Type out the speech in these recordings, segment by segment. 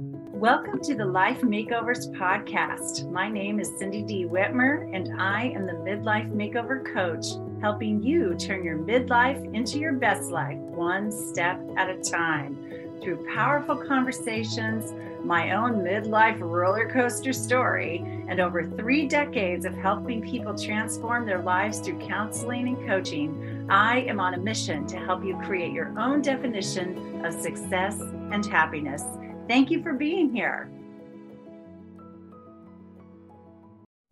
Welcome to the Life Makeovers Podcast. My name is Cindy D. Whitmer, and I am the Midlife Makeover Coach, helping you turn your midlife into your best life one step at a time through powerful conversations, my own midlife roller coaster story, and over three decades of helping people transform their lives through counseling and coaching. I am on a mission to help you create your own definition of success and happiness. Thank you for being here.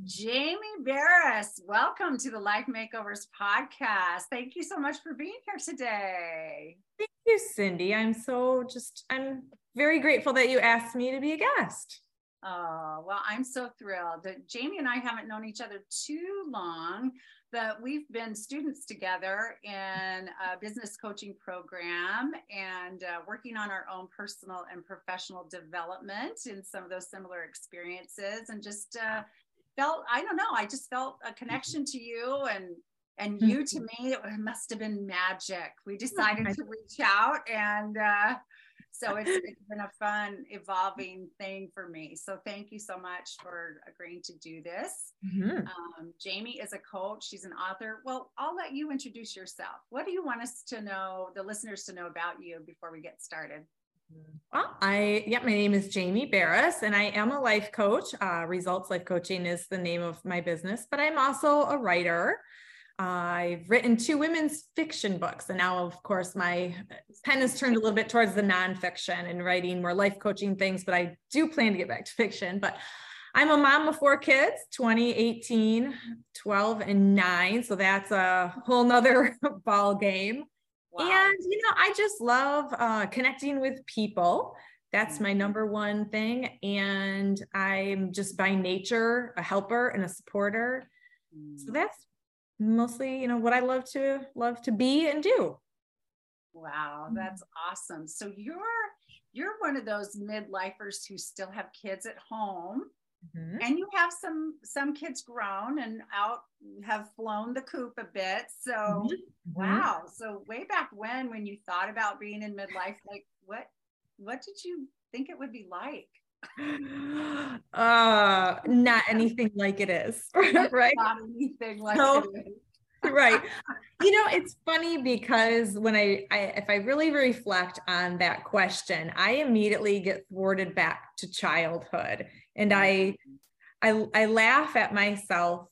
Jamie Berris, welcome to the Life Makeovers podcast. Thank you so much for being here today. Thank you, Cindy. I'm so just, I'm very grateful that you asked me to be a guest. Oh, well, I'm so thrilled. That Jamie and I haven't known each other too long, but we've been students together in a business coaching program and uh, working on our own personal and professional development in some of those similar experiences and just uh, felt i don't know i just felt a connection to you and and you to me it must have been magic. We decided to reach out and uh, so it's, it's been a fun evolving thing for me so thank you so much for agreeing to do this mm-hmm. um, jamie is a coach she's an author well i'll let you introduce yourself what do you want us to know the listeners to know about you before we get started well, I, yeah, my name is Jamie Berris, and I am a life coach. Uh, Results Life Coaching is the name of my business, but I'm also a writer. I've written two women's fiction books, and now, of course, my pen has turned a little bit towards the nonfiction and writing more life coaching things. But I do plan to get back to fiction. But I'm a mom of four kids 20, 18, 12, and nine. So that's a whole nother ball game. Wow. And, you know, I just love uh, connecting with people. That's my number one thing. And I'm just by nature a helper and a supporter. So mm. that's mostly you know what i love to love to be and do wow mm-hmm. that's awesome so you're you're one of those midlifers who still have kids at home mm-hmm. and you have some some kids grown and out have flown the coop a bit so mm-hmm. mm-hmm. wow so way back when when you thought about being in midlife like what what did you think it would be like uh not anything like it is right? not anything like so, it is. right. You know it's funny because when I, I if i really reflect on that question i immediately get thwarted back to childhood. And i i, I laugh at myself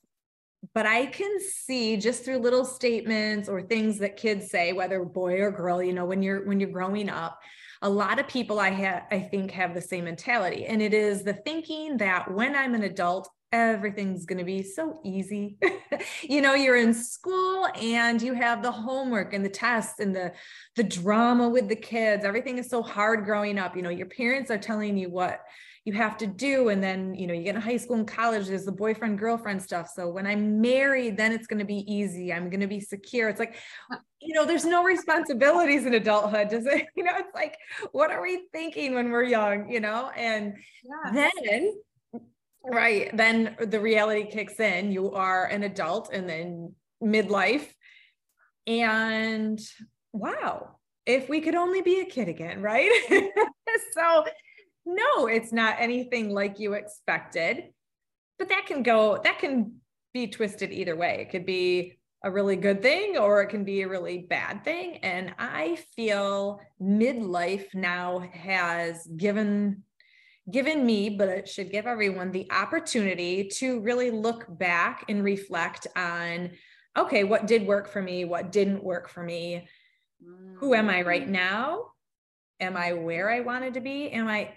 but I can see just through little statements or things that kids say, whether boy or girl, you know, when you're when you're growing up, a lot of people I have I think have the same mentality. And it is the thinking that when I'm an adult, everything's going to be so easy. you know, you're in school and you have the homework and the tests and the the drama with the kids. Everything is so hard growing up. You know, your parents are telling you what you have to do and then you know you get in high school and college there's the boyfriend girlfriend stuff. So when i'm married then it's going to be easy. I'm going to be secure. It's like you know there's no responsibilities in adulthood does it? You know it's like what are we thinking when we're young you know? And yes. then right then the reality kicks in. You are an adult and then midlife. And wow if we could only be a kid again right? So no, it's not anything like you expected. But that can go, that can be twisted either way. It could be a really good thing or it can be a really bad thing. And I feel midlife now has given given me, but it should give everyone the opportunity to really look back and reflect on okay, what did work for me? What didn't work for me? Who am I right mm. now? Am I where I wanted to be? Am I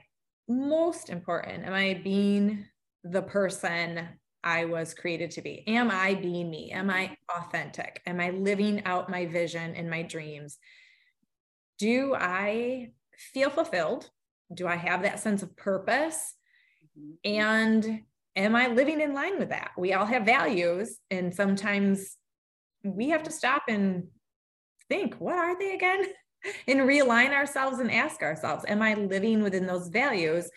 most important am i being the person i was created to be? Am i being me? Am i authentic? Am i living out my vision and my dreams? Do i feel fulfilled? Do i have that sense of purpose? Mm-hmm. and am i living in line with that? We all have values and sometimes we have to stop and think what are they again and realign ourselves and ask ourselves, am I living within those values?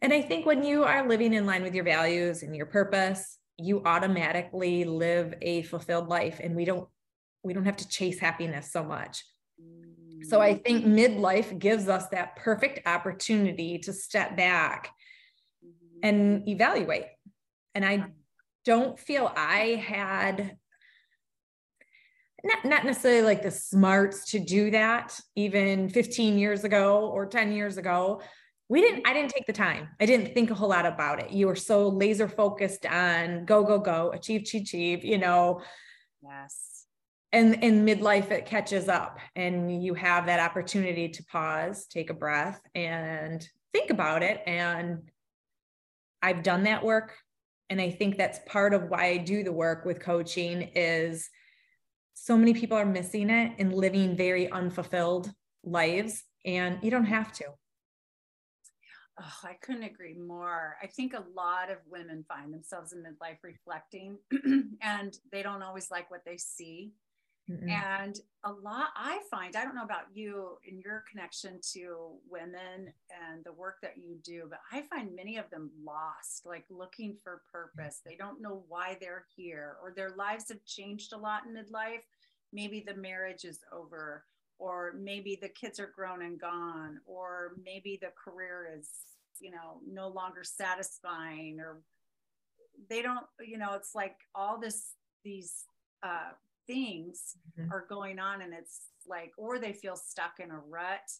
And I think when you are living in line with your values and your purpose, you automatically live a fulfilled life and we don't we don't have to chase happiness so much. So I think midlife gives us that perfect opportunity to step back mm-hmm. and evaluate. And I don't feel I had not, not necessarily like the smarts to do that even 15 years ago or 10 years ago. We didn't i didn't take the time. I didn't think a whole lot about it. You were so laser focused on go go go achieve achieve achieve you know? Yes. And in midlife it catches up and you have that opportunity to pause take a breath and think about it. And i've done that work. And i think that's part of why i do the work with coaching is so many people are missing it and living very unfulfilled lives and you don't have to Oh, I couldn't agree more. I think a lot of women find themselves in midlife reflecting and they don't always like what they see. Mm-mm. And a lot, I find, I don't know about you in your connection to women and the work that you do, but I find many of them lost, like looking for purpose. They don't know why they're here, or their lives have changed a lot in midlife. Maybe the marriage is over, or maybe the kids are grown and gone, or maybe the career is, you know, no longer satisfying, or they don't, you know, it's like all this, these, uh, things mm-hmm. are going on and it's like or they feel stuck in a rut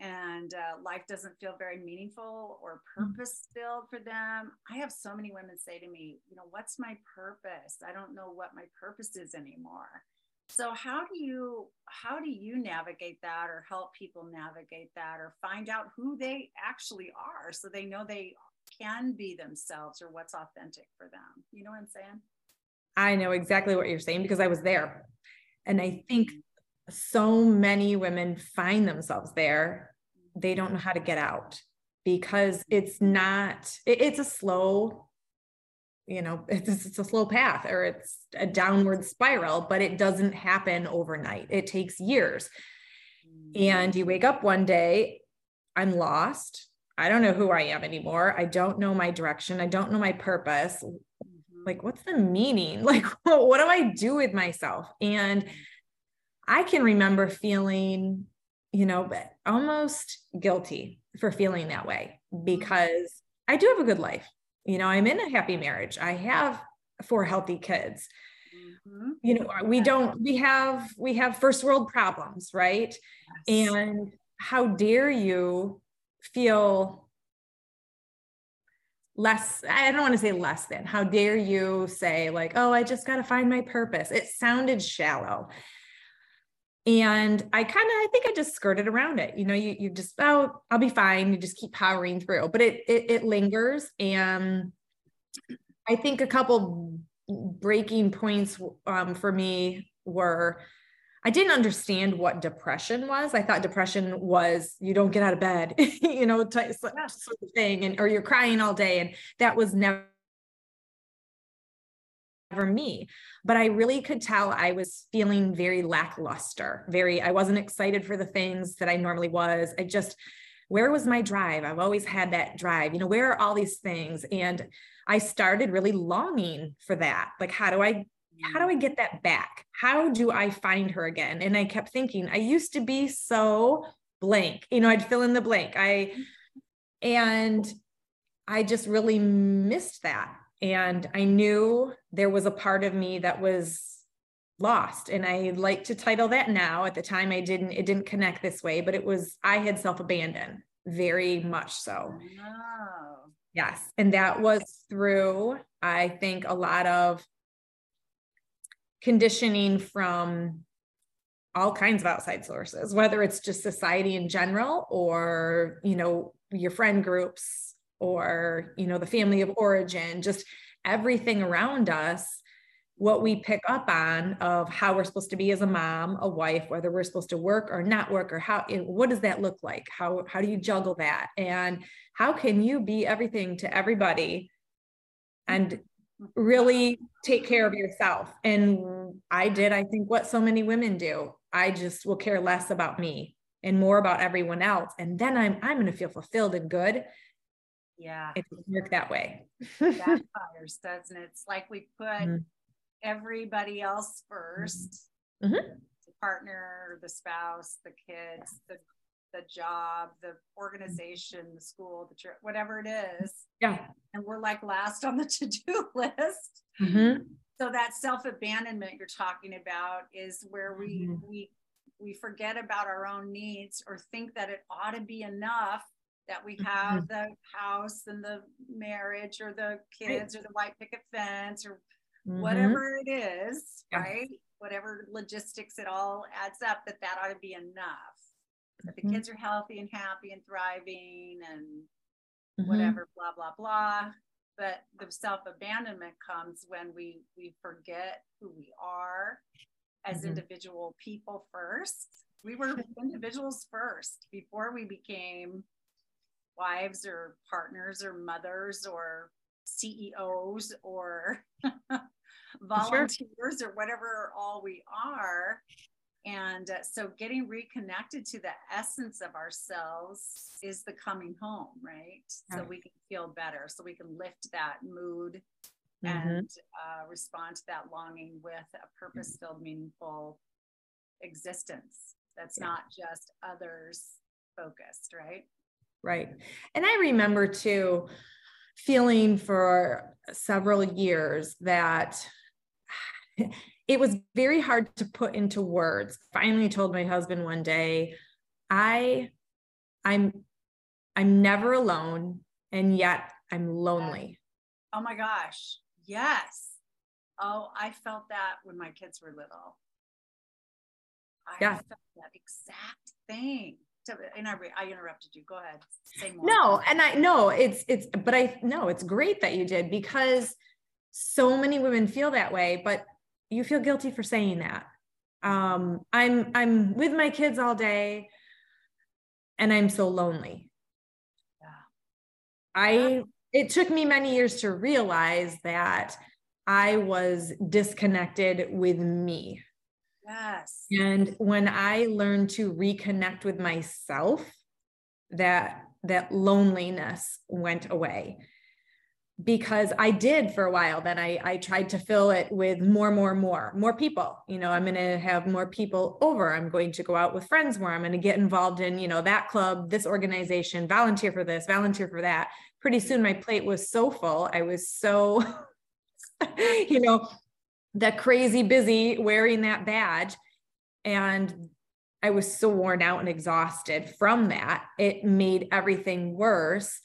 and uh, life doesn't feel very meaningful or mm-hmm. purpose filled for them. I have so many women say to me you know what's my purpose? I don't know what my purpose is anymore. So how do you how do you navigate that or help people navigate that or find out who they actually are so they know they can be themselves or what's authentic for them? You know what i'm saying I know exactly what you're saying because I was there. And I think so many women find themselves there. They don't know how to get out because it's not, it's a slow, you know, it's, it's a slow path or it's a downward spiral, but it doesn't happen overnight. It takes years. And you wake up one day, I'm lost. I don't know who I am anymore. I don't know my direction. I don't know my purpose like what's the meaning? Like what do i do with myself? And i can remember feeling you know but almost guilty for feeling that way because i do have a good life. You know i'm in a happy marriage. I have four healthy kids. Mm-hmm. you know we don't we have we have first world problems right? Yes. and how dare you feel less i don't want to say less than how dare you say like oh i just got to find my purpose. It sounded shallow. And i kind of i think i just skirted around it you know you, you just oh i'll be fine you just keep powering through. But it it, it lingers and i think a couple breaking points um, for me were I didn't understand what depression was. I thought depression was you don't get out of bed, you know, type, sort of thing, and or you're crying all day, and that was never me. But I really could tell I was feeling very lackluster. Very, I wasn't excited for the things that I normally was. I just, where was my drive? I've always had that drive. You know, where are all these things? And I started really longing for that. Like, how do I how do I get that back? How do I find her again? And I kept thinking, I used to be so blank. You know, I'd fill in the blank. I and I just really missed that. And I knew there was a part of me that was lost. And I like to title that now. At the time I didn't, it didn't connect this way, but it was I had self-abandoned very much so. Oh. Yes. And that was through, I think, a lot of conditioning from all kinds of outside sources whether it's just society in general or you know your friend groups or you know the family of origin just everything around us what we pick up on of how we're supposed to be as a mom a wife whether we're supposed to work or not work or how what does that look like? How how do you juggle that? And how can you be everything to everybody and really take care of yourself. And I did, I think, what so many women do. I just will care less about me and more about everyone else. And then I'm I'm gonna feel fulfilled and good. Yeah. It doesn't work that way. Backfires, doesn't it? It's like we put mm-hmm. everybody else 1st mm-hmm. to partner, the spouse, the kids, the the job, the organization, the school, the church, whatever it is. Yeah. And we're like last on the to-do list. Mm-hmm. So that self-abandonment you're talking about is where we mm-hmm. we we forget about our own needs or think that it ought to be enough that we have mm-hmm. the house and the marriage or the kids right. or the white picket fence or mm-hmm. whatever it is, yeah. right? Whatever logistics it all adds up, that that ought to be enough. That the mm-hmm. kids are healthy and happy and thriving and mm-hmm. whatever, blah, blah, blah. But the self abandonment comes when we we forget who we are as mm-hmm. individual people first. We were individuals first before we became wives or partners or mothers or CEOs or volunteers sure. or whatever all we are. And uh, so getting reconnected to the essence of ourselves is the coming home, right? right. So we can feel better, so we can lift that mood mm-hmm. and uh, respond to that longing with a purpose filled, meaningful existence that's yeah. not just others focused, right? Right. And I remember too feeling for several years that it was very hard to put into words. Finally told my husband one day, I I'm I'm never alone and yet I'm lonely. Oh my gosh. Yes. Oh, I felt that when my kids were little. I yeah. felt that exact thing and I, I interrupted you. Go ahead. Say more. No, and I know it's it's, but I know it's great that you did because so many women feel that way, but you feel guilty for saying that. Um, I'm I'm with my kids all day, and I'm so lonely. Yeah. I it took me many years to realize that I was disconnected with me Yes. And when I learned to reconnect with myself, that that loneliness went away because I did for a while. Then I, I tried to fill it with more, more, more, more people. You know, I'm going to have more people over. I'm going to go out with friends more. I'm going to get involved in, you know, that club, this organization, volunteer for this, volunteer for that. Pretty soon my plate was so full. I was so, you know, that crazy busy wearing that badge. And I was so worn out and exhausted from that. It made everything worse.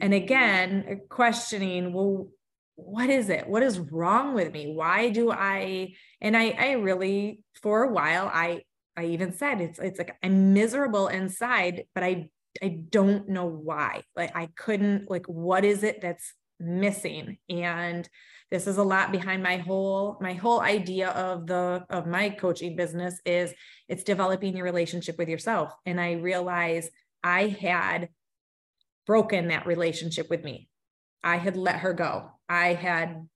And again, questioning, well, what is it? What is wrong with me? Why do I? And I, I really, for a while, I, I even said it's, it's like I'm miserable inside, but I, I don't know why. Like I couldn't, like, what is it that's missing? And this is a lot behind my whole my whole idea of the of my coaching business is it's developing your relationship with yourself and i realize i had broken that relationship with me. I had let her go. I had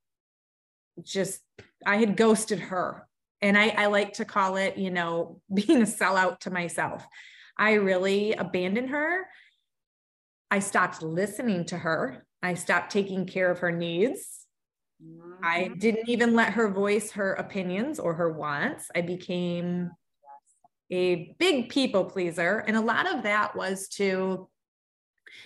just i had ghosted her. And i i like to call it you know being a sellout to myself. I really abandoned her. I stopped listening to her. I stopped taking care of her needs. I mm-hmm. didn't even let her voice her opinions or her wants. I became a big people pleaser. And a lot of that was to,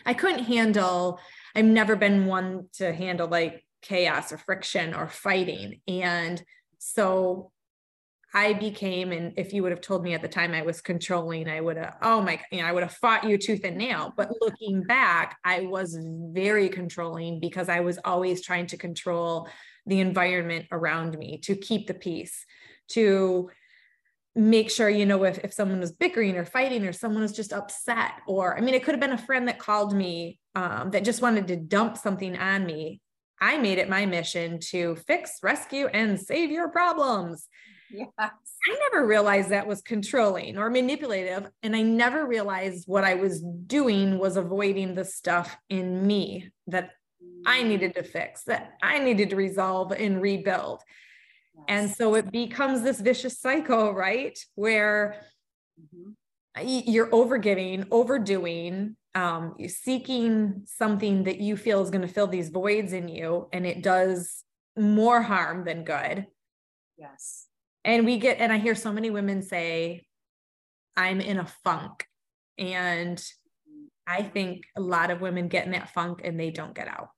I couldn't handle, I've never been one to handle like chaos or friction or fighting. And so I became, and if you would have told me at the time I was controlling, I would have, oh my, you know, I would have fought you tooth and nail. But looking back, I was very controlling because I was always trying to control the environment around me to keep the peace, to make sure, you know, if, if someone was bickering or fighting or someone was just upset, or I mean, it could have been a friend that called me um, that just wanted to dump something on me. I made it my mission to fix, rescue, and save your problems. Yes. I never realized that was controlling or manipulative. And I never realized what I was doing was avoiding the stuff in me that I needed to fix, that I needed to resolve and rebuild. And so it becomes this vicious cycle, right? Where mm-hmm. you're overgiving, overdoing, um, you're seeking something that you feel is going to fill these voids in you, and it does more harm than good. Yes and we get and i hear so many women say i'm in a funk and i think a lot of women get in that funk and they don't get out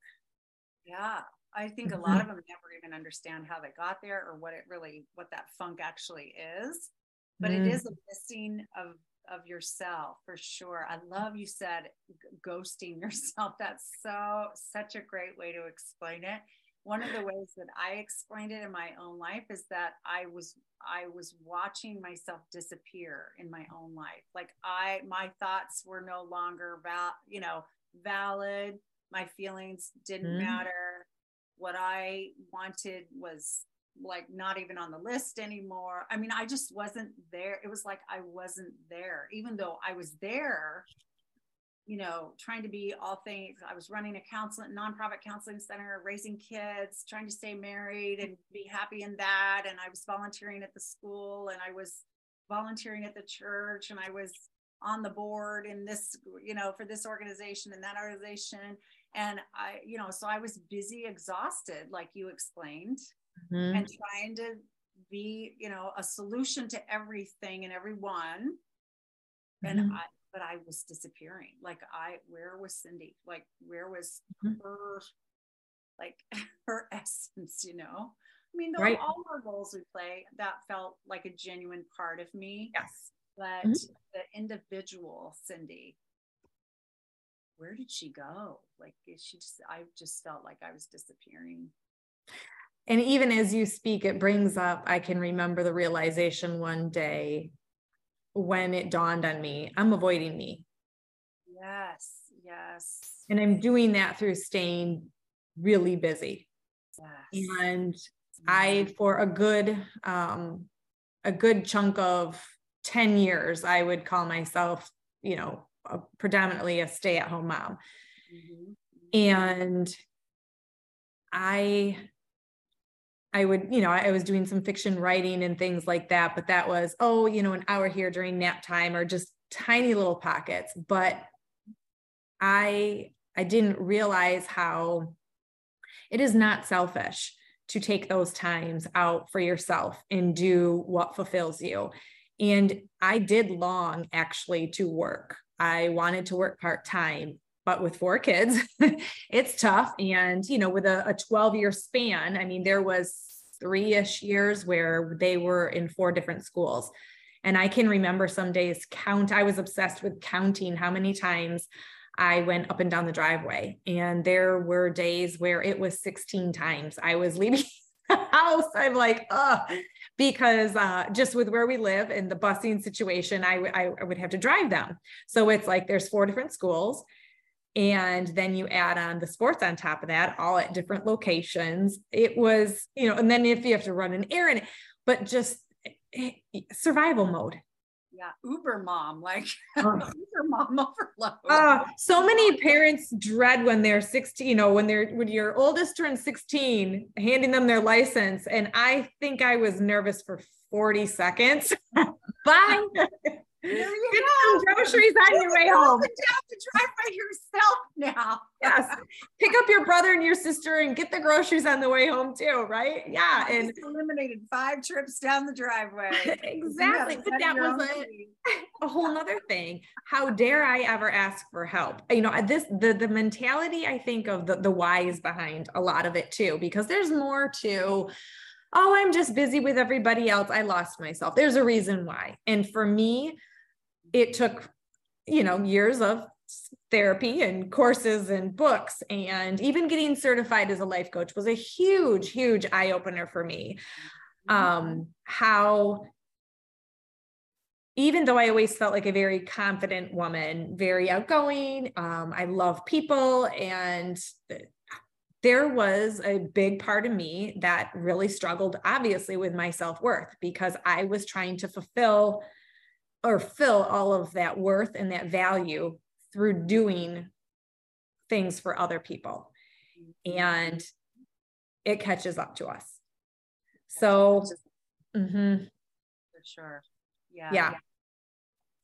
yeah i think a lot mm-hmm. of them never even understand how they got there or what it really what that funk actually is but mm. it is a missing of of yourself for sure i love you said ghosting yourself that's so such a great way to explain it one of the ways that I explained it in my own life is that I was I was watching myself disappear in my own life. Like I my thoughts were no longer val, you know, valid. My feelings didn't mm. matter. What I wanted was like not even on the list anymore. I mean, I just wasn't there. It was like I wasn't there, even though I was there you know, trying to be all things. I was running a counseling, nonprofit counseling center, raising kids, trying to stay married and be happy in that. And I was volunteering at the school and I was volunteering at the church and I was on the board in this, you know, for this organization and that organization. And I, you know, so I was busy, exhausted, like you explained, mm-hmm. and trying to be, you know, a solution to everything and everyone. Mm-hmm. And I, but I was disappearing. Like I, where was Cindy? Like where was mm-hmm. her, like her essence? You know, I mean, right. all our roles we play, that felt like a genuine part of me. Yes. But mm-hmm. the individual Cindy, where did she go? Like she just, I just felt like I was disappearing. And even as you speak, it brings up, I can remember the realization one day when it dawned on me I'm avoiding me. Yes, yes. And I'm doing that through staying really busy. Yes. And I, for a good, um, a good chunk of 10 years, I would call myself, you know, a, predominantly a stay at home mom. Mm-hmm. And I I would, you know, I was doing some fiction writing and things like that, but that was, oh, you know, an hour here during nap time or just tiny little pockets. But I I didn't realize how it is not selfish to take those times out for yourself and do what fulfills you. And I did long actually to work. I wanted to work part time but with four kids it's tough and you know with a, a 12 year span i mean there was three-ish years where they were in four different schools and i can remember some days count i was obsessed with counting how many times I went up and down the driveway. And there were days where it was 16 times I was leaving the house. I'm like, oh, because uh, just with where we live and the busing situation, I, w- I would have to drive them. So it's like there's four different schools and then you add on the sports on top of that all at different locations it was you know and then if you have to run an errand but just eh, survival mode yeah uber mom like uber mom overload. Uh, so many parents dread when they're 16 you know when they're when your oldest turns 16 handing them their license and i think i was nervous for 40 seconds. Bye Get some groceries on your way home. You have to drive by yourself now. yes. Pick up your brother and your sister and get the groceries on the way home too, right? Yeah. and eliminated five trips down the driveway. exactly. But that was a, a whole other thing. How dare I ever ask for help? You know, this the the mentality I think of the, the whys behind a lot of it too, because there's more to oh, I'm just busy with everybody else. I lost myself. There's a reason why. And for me, it took, you know, years of therapy and courses and books and even getting certified as a life coach was a huge huge eye opener for me. Um how even though I always felt like a very confident woman, very outgoing, um, I love people, and there was a big part of me that really struggled, obviously, with my self worth because I was trying to fulfill or fill all of that worth and that value through doing things for other people. And it catches up to us. So, mm-hmm. for sure. Yeah. Yeah.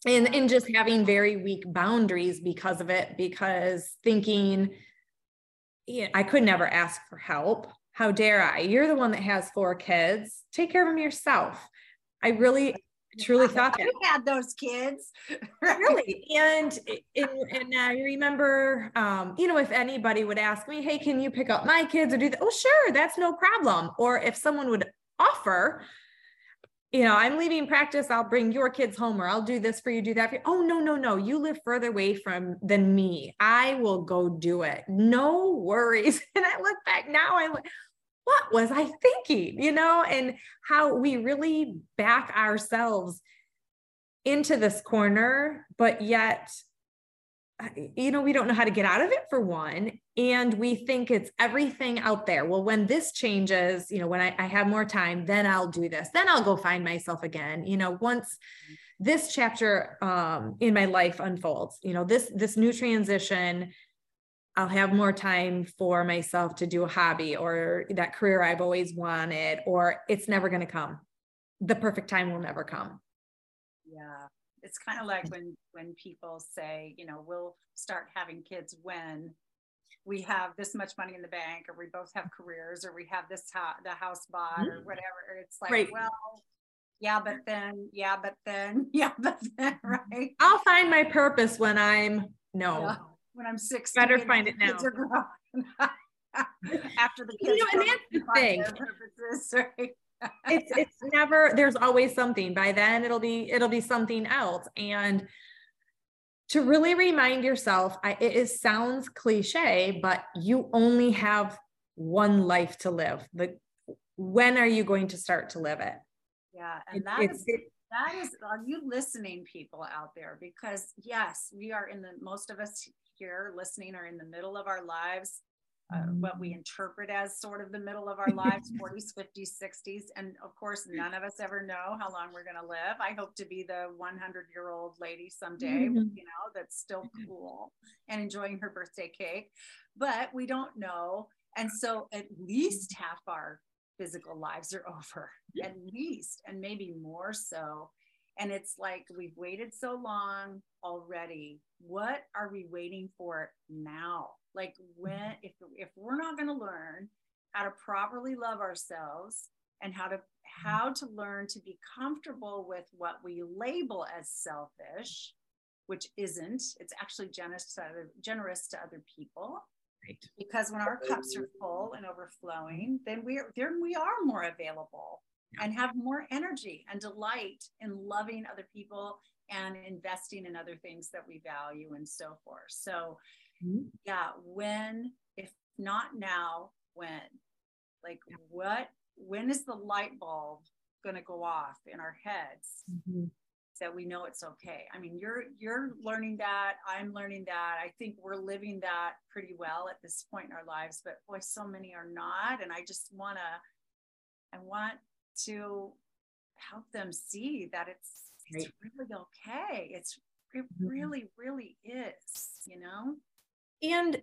And, and just having very weak boundaries because of it, because thinking, yeah, I could never ask for help. how dare I? You're the one that has four kids. Take care of them yourself. I really truly thought that. We had those kids. really. And, and, and I remember, um, you know, if anybody would ask me, hey, can you pick up my kids or do that? Oh, sure, that's no problem. Or if someone would offer, you know, I'm leaving practice, I'll bring your kids home or I'll do this for you, do that for you. Oh, no, no, no. You live further away from than me. I will go do it. No worries. And I look back now, like, what was I thinking? You know, and how we really back ourselves into this corner, but yet you know, we don't know how to get out of it for one. And we think it's everything out there. Well, when this changes, you know, when I, I, have more time, then I'll do this. Then I'll go find myself again. You know, once this chapter um, in my life unfolds, you know, this this new transition, I'll have more time for myself to do a hobby or that career I've always wanted, or it's never going to come. The perfect time will never come. Yeah it's kind of like when when people say you know we'll start having kids when we have this much money in the bank or we both have careers or we have this ho- the house bought or mm-hmm. whatever it's like right. well yeah but then yeah but then yeah but then right i'll find my purpose when i'm no yeah, when i'm six better find it now. after the kids you know, and that's the thing. purposes, right? it's it's never there's always something. By then it'll be it'll be something else. And to really remind yourself I, it is, sounds cliche but you only have one life to live. The when are you going to start to live it? Yeah and that is that is are you listening people out there? Because yes we are in the most of us here listening are in the middle of our lives uh, what we interpret as sort of the middle of our lives 40s 50s 60s and of course none of us ever know how long we're going to live. I hope to be the 100 year old lady someday mm-hmm. you know that's still cool and enjoying her birthday cake. But we don't know. And so at least half our physical lives are over at least and maybe more so. And it's like we've waited so long already. What are we waiting for now? Like when mm-hmm. if if we're not going to learn how to properly love ourselves and how to mm-hmm. how to learn to be comfortable with what we label as selfish which isn't it's actually generous to other, generous to other people. Right. Because when our cups are full and overflowing then we're then we are more available and have more energy and delight in loving other people and investing in other things that we value and so forth so mm-hmm. yeah when if not now when like yeah. what when is the light bulb going to go off in our heads mm-hmm. that we know it's okay i mean you're you're learning that i'm learning that i think we're living that pretty well at this point in our lives but boy so many are not and i just want to i want to help them see that it's it's really okay. It's it mm-hmm. really really is you know? And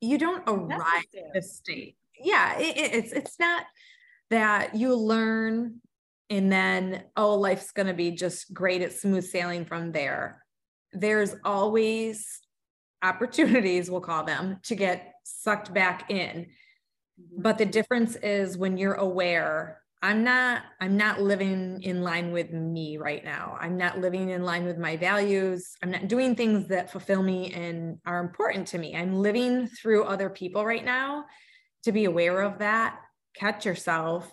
you don't arrive at a state. Yeah it, it's it's not that you learn and then oh life's going to be just great it's smooth sailing from there. There's always opportunities we'll call them to get sucked back in. Mm-hmm. but the difference is when you're aware I'm not I'm not living in line with me right now. I'm not living in line with my values. I'm not doing things that fulfill me and are important to me. I'm living through other people right now to be aware of that, catch yourself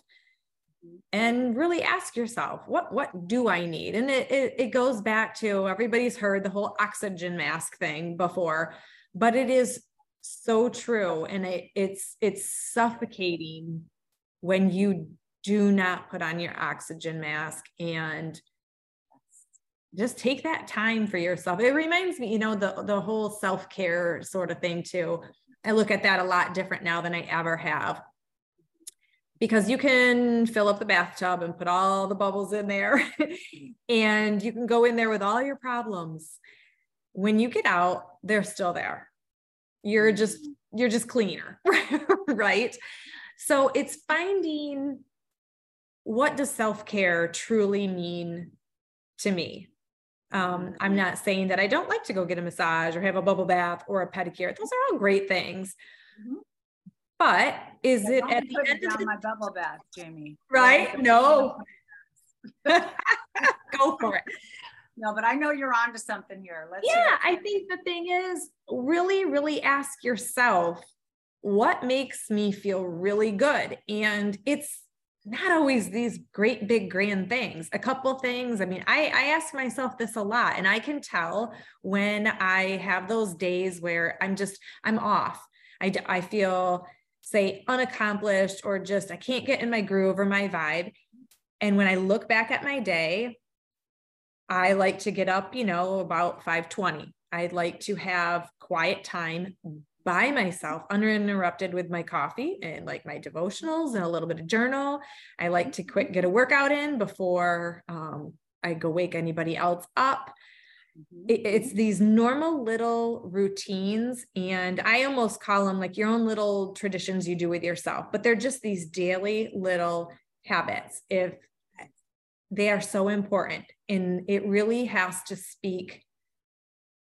and really ask yourself what what do I need? And it, it it goes back to everybody's heard the whole oxygen mask thing before, but it is so true and it, it's it's suffocating when you do not put on your oxygen mask and just take that time for yourself. It reminds me, you know, the the whole self-care sort of thing too. I look at that a lot different now than I ever have. Because you can fill up the bathtub and put all the bubbles in there and you can go in there with all your problems. When you get out, they're still there. You're just you're just cleaner, right? So it's finding what does self-care truly mean to me um, i'm not saying that i don't like to go get a massage or have a bubble bath or a pedicure those are all great things mm-hmm. But is Yeah, it at the end of the my bubble bath, Jamie? right? No. Go for it. No, but I know you're on to something here. Let's. Yeah. I think the thing is really, really ask yourself what makes me feel really good. And it's not always these great big grand things. A couple things i mean i i ask myself this a lot and i can tell when i have those days where i'm just i'm off. I, I feel say unaccomplished or just i can't get in my groove or my vibe. And when i look back at my day i like to get up you know about 520 i'd like to have quiet time by myself uninterrupted with my coffee and like my devotionals and a little bit of journal. I like to quick get a workout in before um, i go wake anybody else up. Mhm. it- it's these normal little routines and i almost call them like your own little traditions you do with yourself but they're just these daily little habits. If they are so important and it really has to speak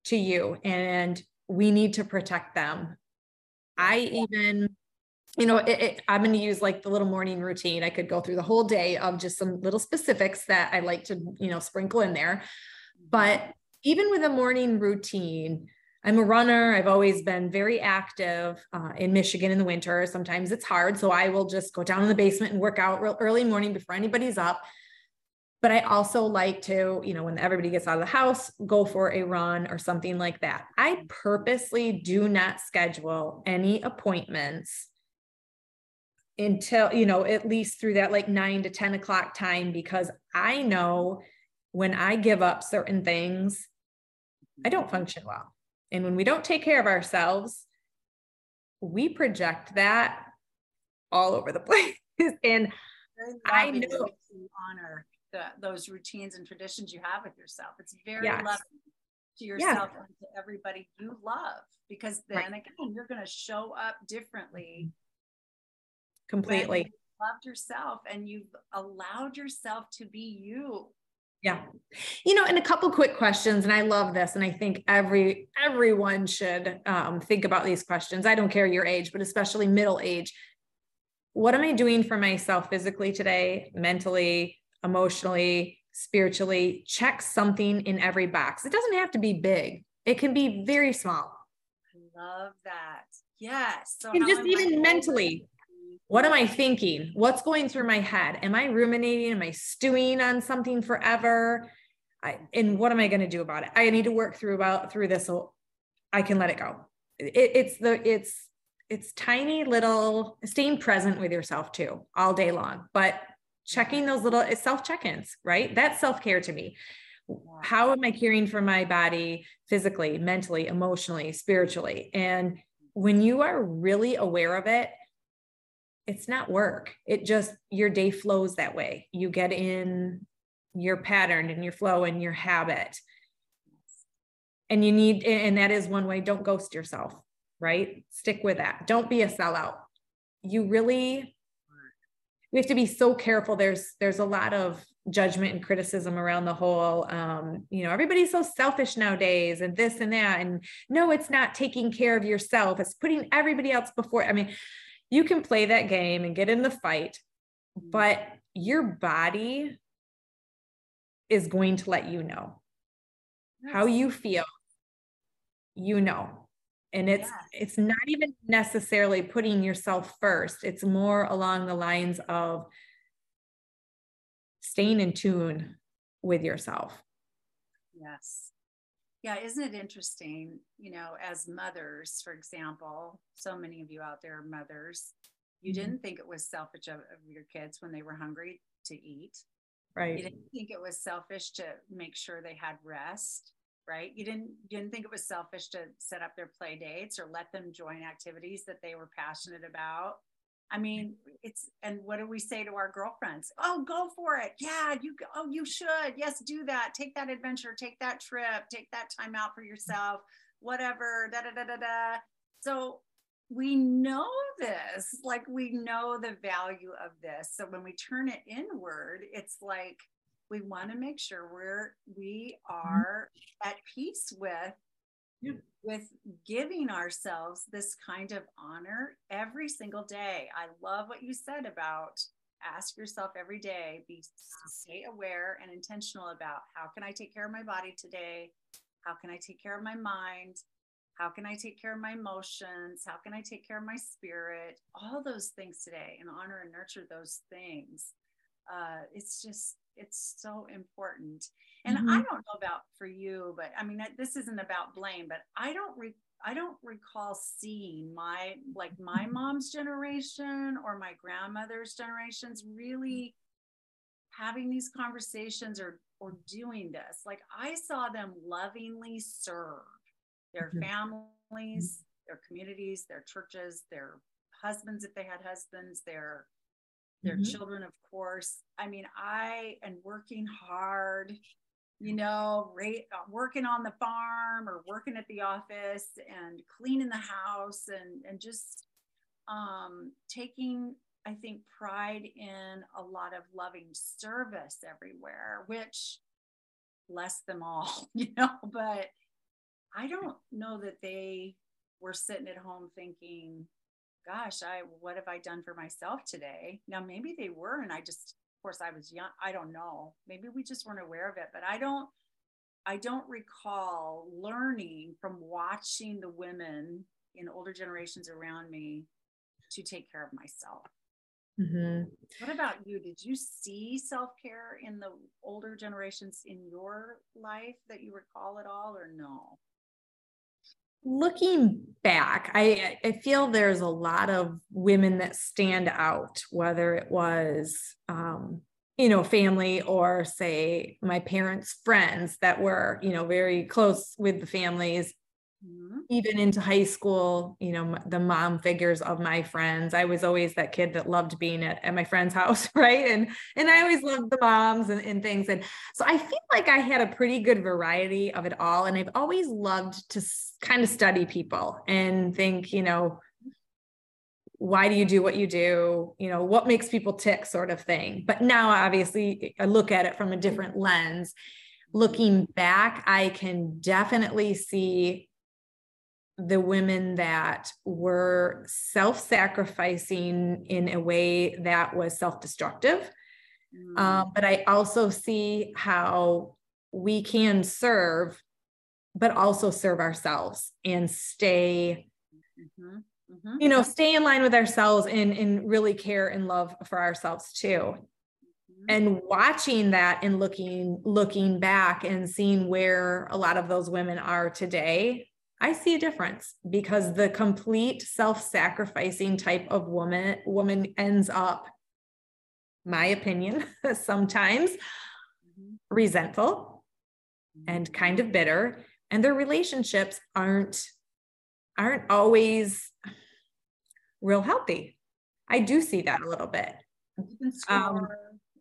to you and we need to protect them i even you know it, it, i'm going to use like the little morning routine i could go through the whole day of just some little specifics that i like to you know sprinkle in there but even with a morning routine, I'm a runner. I've always been very active uh, in Michigan in the winter. Sometimes it's hard. So I will just go down in the basement and work out real early morning before anybody's up. But I also like to, you know, when everybody gets out of the house, go for a run or something like that. I purposely do not schedule any appointments until, you know, at least through that like nine to 10 o'clock time because I know when I give up certain things, I don't function well. And when we don't take care of ourselves, we project that all over the place. and I know- honor the, those routines and traditions you have with yourself. It's very Yes. loving to yourself and to everybody you love because then Right. again you're going to show up differently completely, you loved yourself and you've allowed yourself to be you. yeah. You know, and a couple quick questions, and I love this, and I think every everyone should um, think about these questions. I don't care your age, but especially middle age. What am I doing for myself physically today, mentally, emotionally, spiritually? Check something in every box. It doesn't have to be big. It can be very small. I love that. Yes. So And just am I even mentally, what am I thinking? What's going through my head? Am I ruminating? Am I stewing on something forever? I, and what am I going to do about it? I need to work through about through this so I can let it go. It, it's the it's it's tiny little staying present with yourself too all day long, but checking those little self check-ins, right? That's self-care to me. How am I caring for my body physically, mentally, emotionally, spiritually? And when you are really aware of it, it's not work. It just your day flows that way. You get in your pattern and your flow and your habit. And you need, and that is one way, don't ghost yourself, right? Stick with that. Don't be a sellout. You really, we have to be so careful. There's, there's a lot of judgment and criticism around the whole, um, you know, everybody's so selfish nowadays and this and that. And no, it's not taking care of yourself. It's putting everybody else before. I mean, you can play that game and get in the fight, but your body is going to let you know how you feel you know and it's Yes. it's not even necessarily putting yourself first it's more along the lines of staying in tune with yourself Yes. Yeah, isn't it interesting? You know, as mothers, for example, so many of you out there are mothers. You Mhm. didn't think it was selfish of, of your kids when they were hungry to eat. Right. You didn't think it was selfish to make sure they had rest, right? You didn't you didn't think it was selfish to set up their play dates or let them join activities that they were passionate about. I mean, it's and what do we say to our girlfriends? Oh, go for it. Yeah, you oh you should. Yes, do that. Take that adventure, take that trip, take that time out for yourself, whatever. Da da da da da. So we know this, like we know the value of this. So when we turn it inward, it's like we want to make sure we're we are at peace with with giving ourselves this kind of honor every single day. I love what you said about ask yourself every day, be stay aware and intentional about how can I take care of my body today? How can I take care of my mind? How can I take care of my emotions? How can I take care of my spirit? All those things today and honor and nurture those things. Uh, it's just, it's so important. And mm-hmm. I don't know about for you, but I mean, this isn't about blame, but I don't re- I don't recall seeing my like my mom's generation or my grandmother's generations really having these conversations or or doing this. Like I saw them lovingly serve their mm-hmm. families, their communities, their churches, their husbands if they had husbands, their their mm-hmm. children of course. I mean, I and working hard you know, right, uh, working on the farm or working at the office and cleaning the house and, and just um, taking, I think, pride in a lot of loving service everywhere, which bless them all, you know, but I don't know that they were sitting at home thinking, gosh, I what have I done for myself today? Now maybe they were and I just of course I was young. I don't know. Maybe we just weren't aware of it, but I don't I don't recall learning from watching the women in older generations around me to take care of myself. Mm-hmm. What about you? Did you see self care in the older generations in your life that you recall at all, or no? Looking back, I, I feel there's a lot of women that stand out, whether it was, um, you know, family or say my parents' friends that were, you know, very close with the families Mm-hmm. Even into high school, you know, the mom figures of my friends. I was always that kid that loved being at, at my friend's house, right? And and I always loved the moms and, and things. And so I feel like I had a pretty good variety of it all. And I've always loved to kind of study people and think, you know, why do you do what you do you know what makes people tick sort of thing but now obviously i look at it from a different lens looking back i can definitely see the women that were self sacrificing in a way that was self destructive. Mm. Uh, but I also see how we can serve, but also serve ourselves and stay. Mm-hmm. Mm-hmm. You know, stay in line with ourselves and, and really care and love for ourselves too mm-hmm. and watching that and looking looking back and seeing where a lot of those women are today I see a difference because the complete self-sacrificing type of woman woman ends up my opinion sometimes mm-hmm. resentful and kind of bitter and their relationships aren't aren't always real healthy. I do see that a little bit. Um,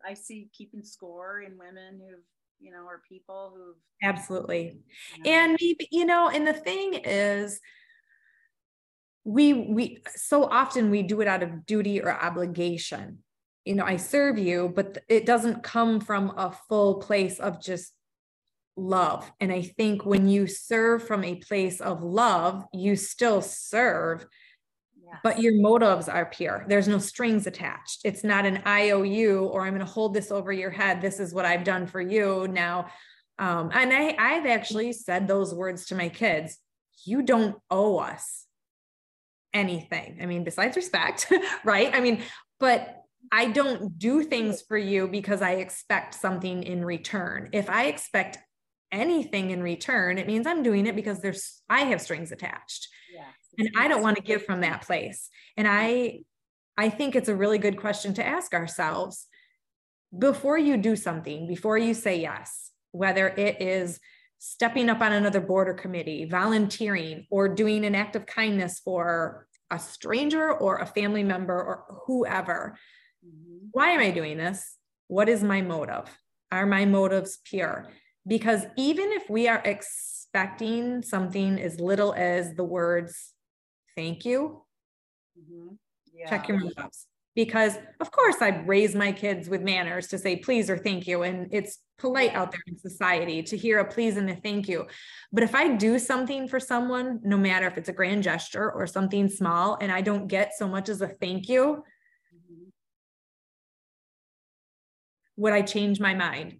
I see keeping score in women who've you know, or people who've absolutely. You know, and maybe, you know, and the thing is, we we so often we do it out of duty or obligation. You know i serve you but it doesn't come from a full place of just love. And i think when you serve from a place of love you still serve but your motives are pure. There's no strings attached. It's not an IOU or I'm going to hold this over your head. This is what I've done for you now. Um, and I, I've actually said those words to my kids. You don't owe us anything. I mean, besides respect, right? I mean, but I don't do things for you because I expect something in return. If I expect anything in return, it means I'm doing it because there's I have strings attached. Yeah and i don't want to give from that place. And i i think it's a really good question to ask ourselves. Before you do something before you say yes whether it is stepping up on another board or committee volunteering or doing an act of kindness for a stranger or a family member or whoever mm-hmm. why am i doing this? What is my motive? Are my motives pure? Because even if we are expecting something as little as the words thank you. Mm-hmm. Yeah. Check your motives. because of course I raise my kids with manners to say please or thank you and it's polite out there in society to hear a please and a thank you. But if I do something for someone, no matter if it's a grand gesture or something small and I don't get so much as a thank you, mm-hmm. would I change my mind?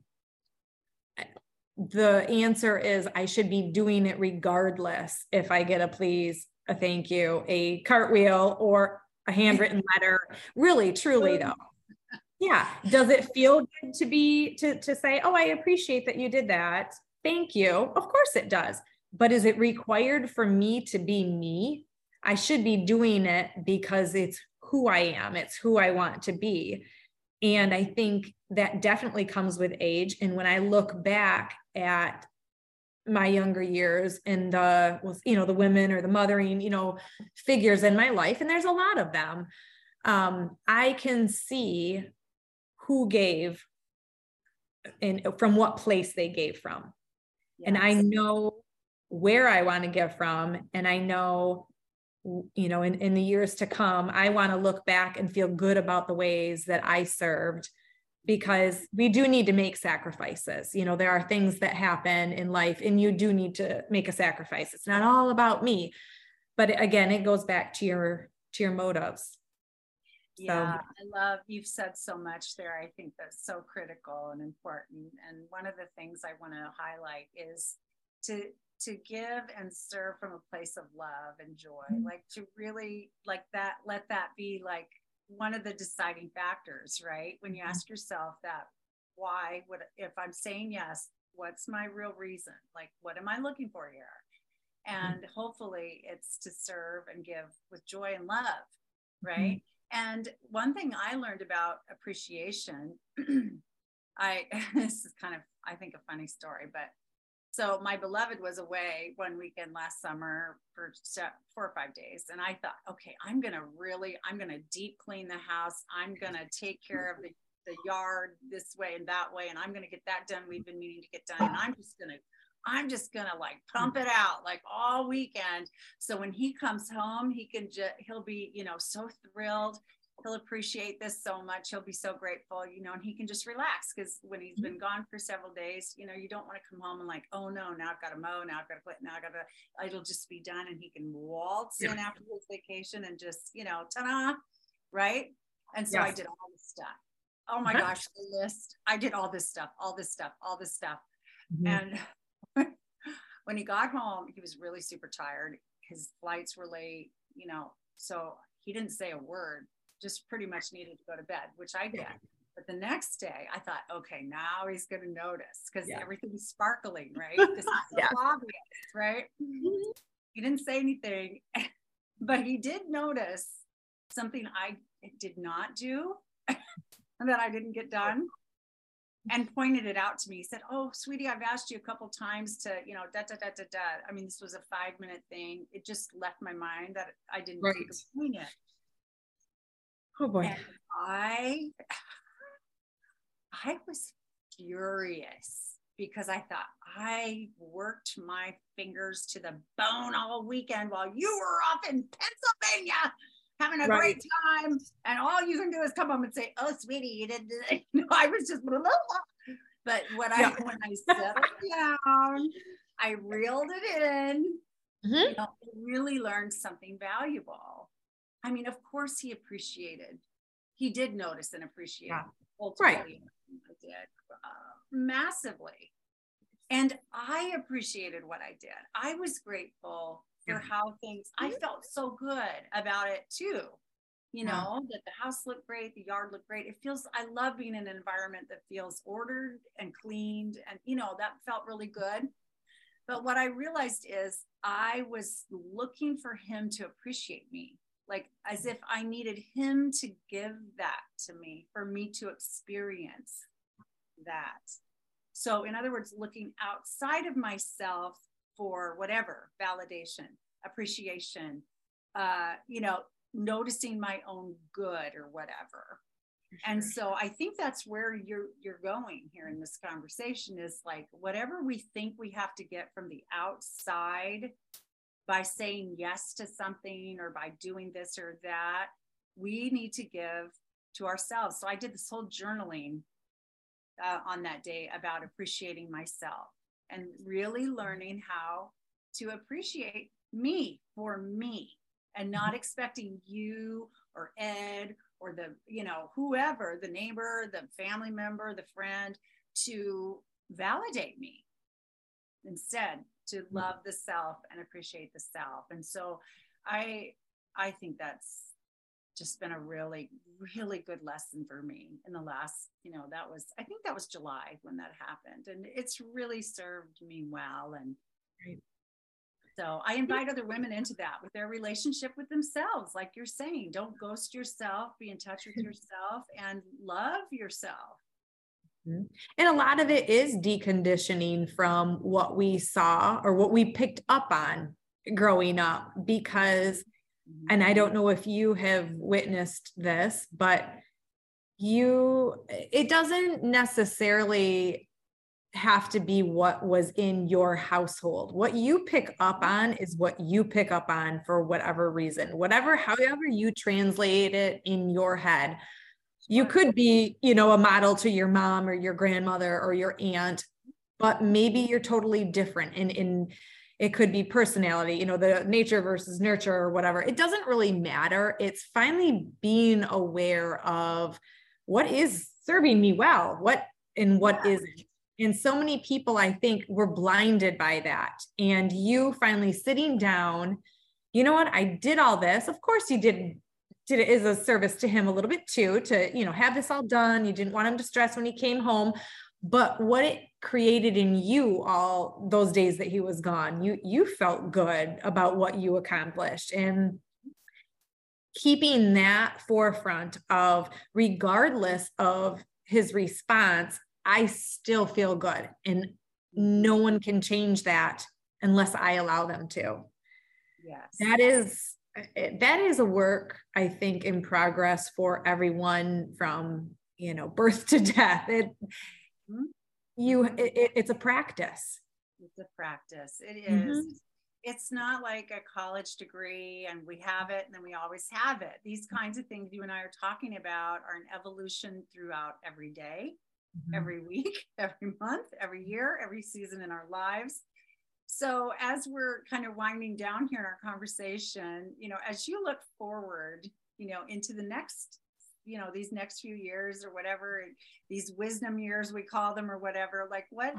The answer is I should be doing it regardless if I get a please, a thank you, a cartwheel, or a handwritten letter. Really, truly, though. Yeah. Does it feel good to be to to say, "Oh, I appreciate that you did that. Thank you." Of course it does. But is it required for me to be me? I should be doing it because it's who I am. It's who I want to be. And I think that definitely comes with age. And when I look back at my younger years and the was you know the women or the mothering you know figures in my life and there's a lot of them um i can see who gave and from what place they gave from yes. and i know where i want to give from and i know you know in, in the years to come i want to look back and feel good about the ways that i served because we do need to make sacrifices. You know, there are things that happen in life and you do need to make a sacrifice. It's not all about me. But again, it goes back to your to your motives. Yeah, so. I love you've said so much there. I think that's so critical and important. And one of the things I want to highlight is to to give and serve from a place of love and joy. Mm-hmm. Like to really like that let that be like one of the deciding factors, right? When you mm-hmm. ask yourself that, why would, if I'm saying yes, what's my real reason? Like, what am I looking for here? Mm-hmm. And hopefully it's to serve and give with joy and love, right? Mm-hmm. And one thing I learned about appreciation, I, this is kind of, I think, a funny story, but so my beloved was away one weekend last summer for four or five days. And I thought, okay, I'm to really, I'm to deep clean the house. I'm to take care of the, the yard this way and that way. And I'm to get that done. We've been meaning to get done. And I'm just to, I'm just to like pump it out like all weekend. So when he comes home, he can just, he'll be, you know, so thrilled he'll appreciate this so much. He'll be so grateful, you know, and he can just relax because when he's mm-hmm. been gone for several days, you know, you don't want to come home and like, oh no, now I've got to mow, now I've got to put, now I've got to, it'll just be done and he can waltz yeah. in after his vacation and just, you know, ta-da, right? And so yes. I did all this stuff. Oh my uh-huh. gosh, the list. I did all this stuff, all this stuff, all this stuff. Mm-hmm. And when he got home, he was really super tired. His flights were late, you know, so he didn't say a word just pretty much needed to go to bed, which I get. But the next day, I thought, okay, now he's going to notice because yeah. everything's sparkling, right? This is so yeah. obvious, right? Mm-hmm. He didn't say anything, but he did notice something I did not do and that I didn't get done and pointed it out to me. He said, Oh, sweetie, I've asked you a couple times to, you know, da da da da da. I mean, this was a five minute thing. It just left my mind that I didn't right. it. Oh boy. And I I was furious because I thought I worked my fingers to the bone all weekend while you were off in Pennsylvania having a right. great time. And all you can do is come home and say, Oh, sweetie, you did no, I was just blah, blah, blah. but when I yeah. when I settled down, I reeled it in. Mm-hmm. You know, really learned something valuable. I mean, of course, he appreciated. He did notice and appreciate. Yeah. Right. I did uh, massively, and I appreciated what I did. I was grateful for how things. I mm-hmm. felt so good about it too. You know yeah. that the house looked great, the yard looked great. It feels. I love being in an environment that feels ordered and cleaned, and you know that felt really good. But what I realized is I was looking for him to appreciate me like as if I needed him to give that to me for me to experience that. So, in other words, looking outside of myself for whatever validation, appreciation, uh, you know, noticing my own good or whatever. Sure. And so I think that's where you're you're going here in this conversation is like whatever we think we have to get from the outside by saying yes to something or by doing this or that, we need to give to ourselves. So I did this whole journaling uh, on that day about appreciating myself and really learning how to appreciate me for me and not mm-hmm. expecting you or Ed or the, you know, whoever, the neighbor, the family member, the friend to validate me. Instead, to love the self and appreciate the self. And so I I think that's just been a really really good lesson for me in the last you know that was i think that was july when that happened and it's really served me well and so i invite other women into that with their relationship with themselves like you're saying don't ghost yourself be in touch with yourself and love yourself. Mm-hmm. and a lot of it is deconditioning from what we saw or what we picked up on growing up because and I don't know if you have witnessed this, but you, it doesn't necessarily have to be what was in your household. What you pick up mm-hmm. on is what you pick up on for whatever reason, whatever, however you translate it in your head. You could be, you know, a model to your mom or your grandmother or your aunt, but maybe you're totally different in in it could be personality you know the nature versus nurture or whatever. It doesn't really matter. It's finally being aware of what is serving me well what and what yeah. not and so many people i think were blinded by that. And you finally sitting down you know what? I did all this. Of course you did did it as a service to him a little bit too to you know have this all done. You didn't want him to stress when he came home. But what it created in you all those days that he was gone you you felt good about what you accomplished. And keeping that forefront of regardless of his response i still feel good. And no one can change that unless i allow them to. Yes. That is that is a work i think in progress for everyone from you know birth to death it Mm-hmm. You, it, it's a practice. It's a practice. It is. Mm-hmm. It's not like a college degree and we have it and then we always have it. These kinds of things you and I are talking about are an evolution throughout every day, mm-hmm. every week, every month, every year, every season in our lives. So, as we're kind of winding down here in our conversation, you know, as you look forward, you know, into the next you know these next few years or whatever these wisdom years we call them or whatever like what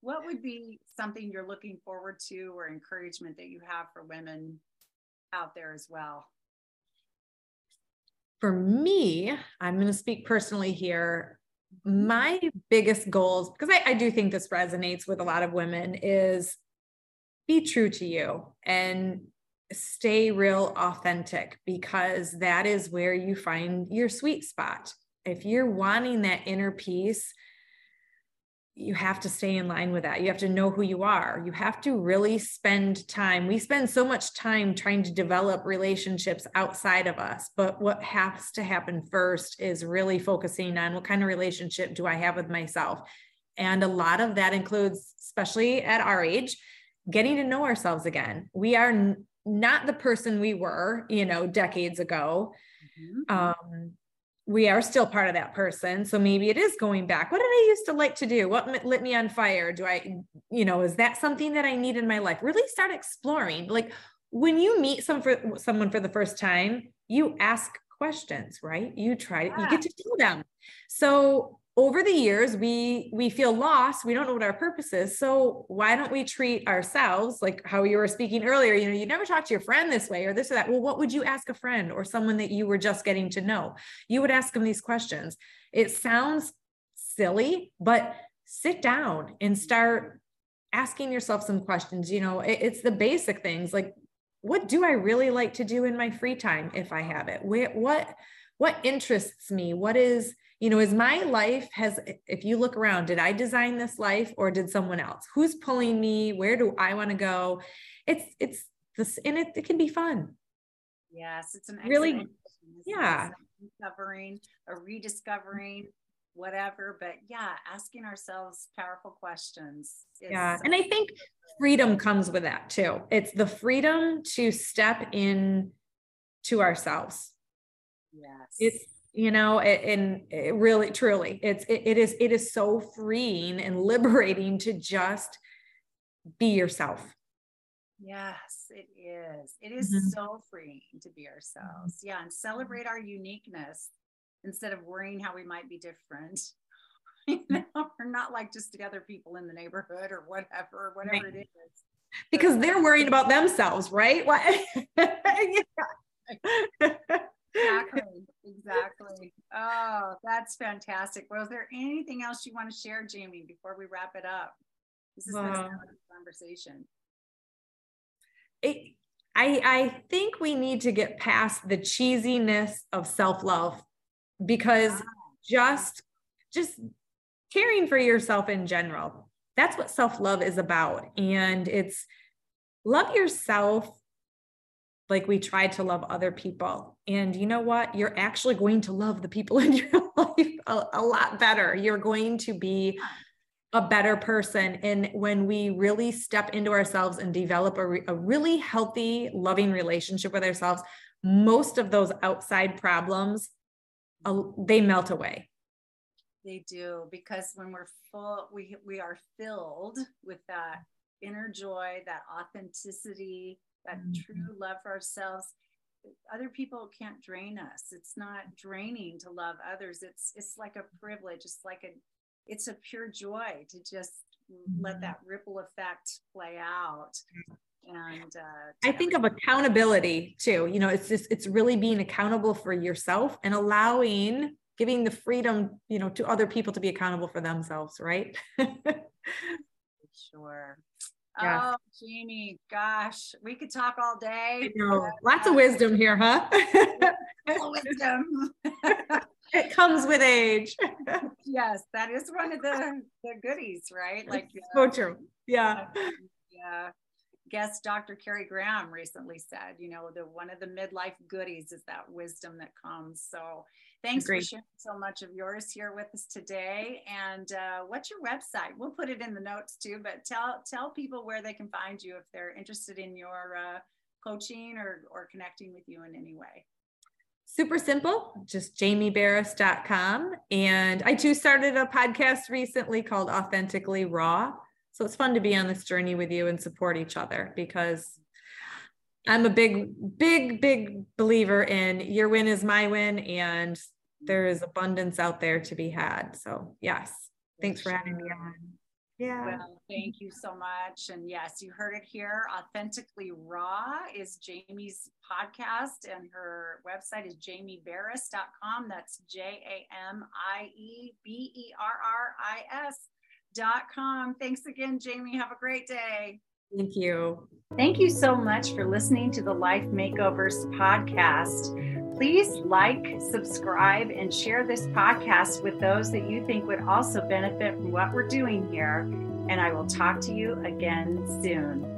what would be something you're looking forward to or encouragement that you have for women out there as well? For me i'm going to speak personally here. My biggest goals because I, I do think this resonates with a lot of women is be true to you and stay real authentic because that is where you find your sweet spot. If you're wanting that inner peace, you have to stay in line with that. You have to know who you are. You have to really spend time. We spend so much time trying to develop relationships outside of us, but what has to happen first is really focusing on what kind of relationship do I have with myself? And a lot of that includes, especially at our age, getting to know ourselves again. We are not the person we were, you know, decades ago. Mm-hmm. Um, we are still part of that person. So maybe it is going back. What did I used to like to do? What lit me on fire? Do I, you know, is that something that I need in my life? Really start exploring. Like when you meet some for someone for the first time, you ask questions, right? You try, yeah. you get to know them. So over the years we we feel lost. We don't know what our purpose is. So why don't we treat ourselves like how you were speaking earlier you know you never talk to your friend this way or this or that. Well what would you ask a friend or someone that you were just getting to know? You would ask them these questions. It sounds silly but sit down and start asking yourself some questions. You know it, it's the basic things like what do i really like to do in my free time if i have it? What what interests me? What is you know is my life has if you look around did i design this life or did someone else? Who's pulling me? Where do i want to go? It's it's this and it, it can be fun. Yes it's an really yeah. Discovering or rediscovering whatever but yeah asking ourselves powerful questions yeah and i think freedom comes with that too. It's the freedom to step in to ourselves. Yes. It's you know and it really truly it's it, it is it is so freeing and liberating to just be yourself. Yes it is. It is mm-hmm. so freeing to be ourselves. Mm-hmm. Yeah and celebrate our uniqueness instead of worrying how we might be different. You mm-hmm. know we're not like just the other people in the neighborhood or whatever whatever right. it is. Because they're worrying about themselves right? What exactly exactly oh that's fantastic. Well is there anything else you want to share jamie before we wrap it up? This is uh, conversation. it, I, I think we need to get past the cheesiness of self-love because wow. just just caring for yourself in general that's what self-love is about. And it's love yourself like we try to love other people. And you know what? You're actually going to love the people in your life a, a, lot better. You're going to be a better person. And when we really step into ourselves and develop a, re- a really healthy, loving relationship with ourselves, most of those outside problems, uh, they melt away. They do because when we're full, we we are filled with that inner joy, that authenticity, that mm-hmm. true love for ourselves. Other people can't drain us. It's not draining to love others. It's it's like a privilege. It's like a it's a pure joy to just mm-hmm. let that ripple effect play out and uh, i think of accountability too. You know it's just it's really being accountable for yourself and allowing giving the freedom you know to other people to be accountable for themselves right? Sure yeah. Oh, Jamie, gosh, we could talk all day. Lots of wisdom here, huh? wisdom. it comes with age. yes, that is one of the, the goodies, right? Like so uh, true. Yeah. Yeah. Guest Dr. Carrie Graham recently said, you know, the one of the midlife goodies is that wisdom that comes. So Thanks Agreed. for sharing so much of yours here with us today. And uh, what's your website? We'll put it in the notes too, but tell tell people where they can find you if they're interested in your uh, coaching or, or connecting with you in any way. Super simple, just jamieberris.com. And I too started a podcast recently called Authentically Raw. So it's fun to be on this journey with you and support each other because I'm a big, big, big believer in your win is my win, and there is abundance out there to be had. So, yes, thanks for having me on. Yeah. Well, thank you so much. And yes, you heard it here. Authentically Raw is Jamie's podcast, and her website is jamieberris.com. That's J A M I E B E R R I S.com. Thanks again, Jamie. Have a great day. Thank you. Thank you so much for listening to the Life Makeovers podcast. Please like, subscribe, and share this podcast with those that you think would also benefit from what we're doing here. And I will talk to you again soon.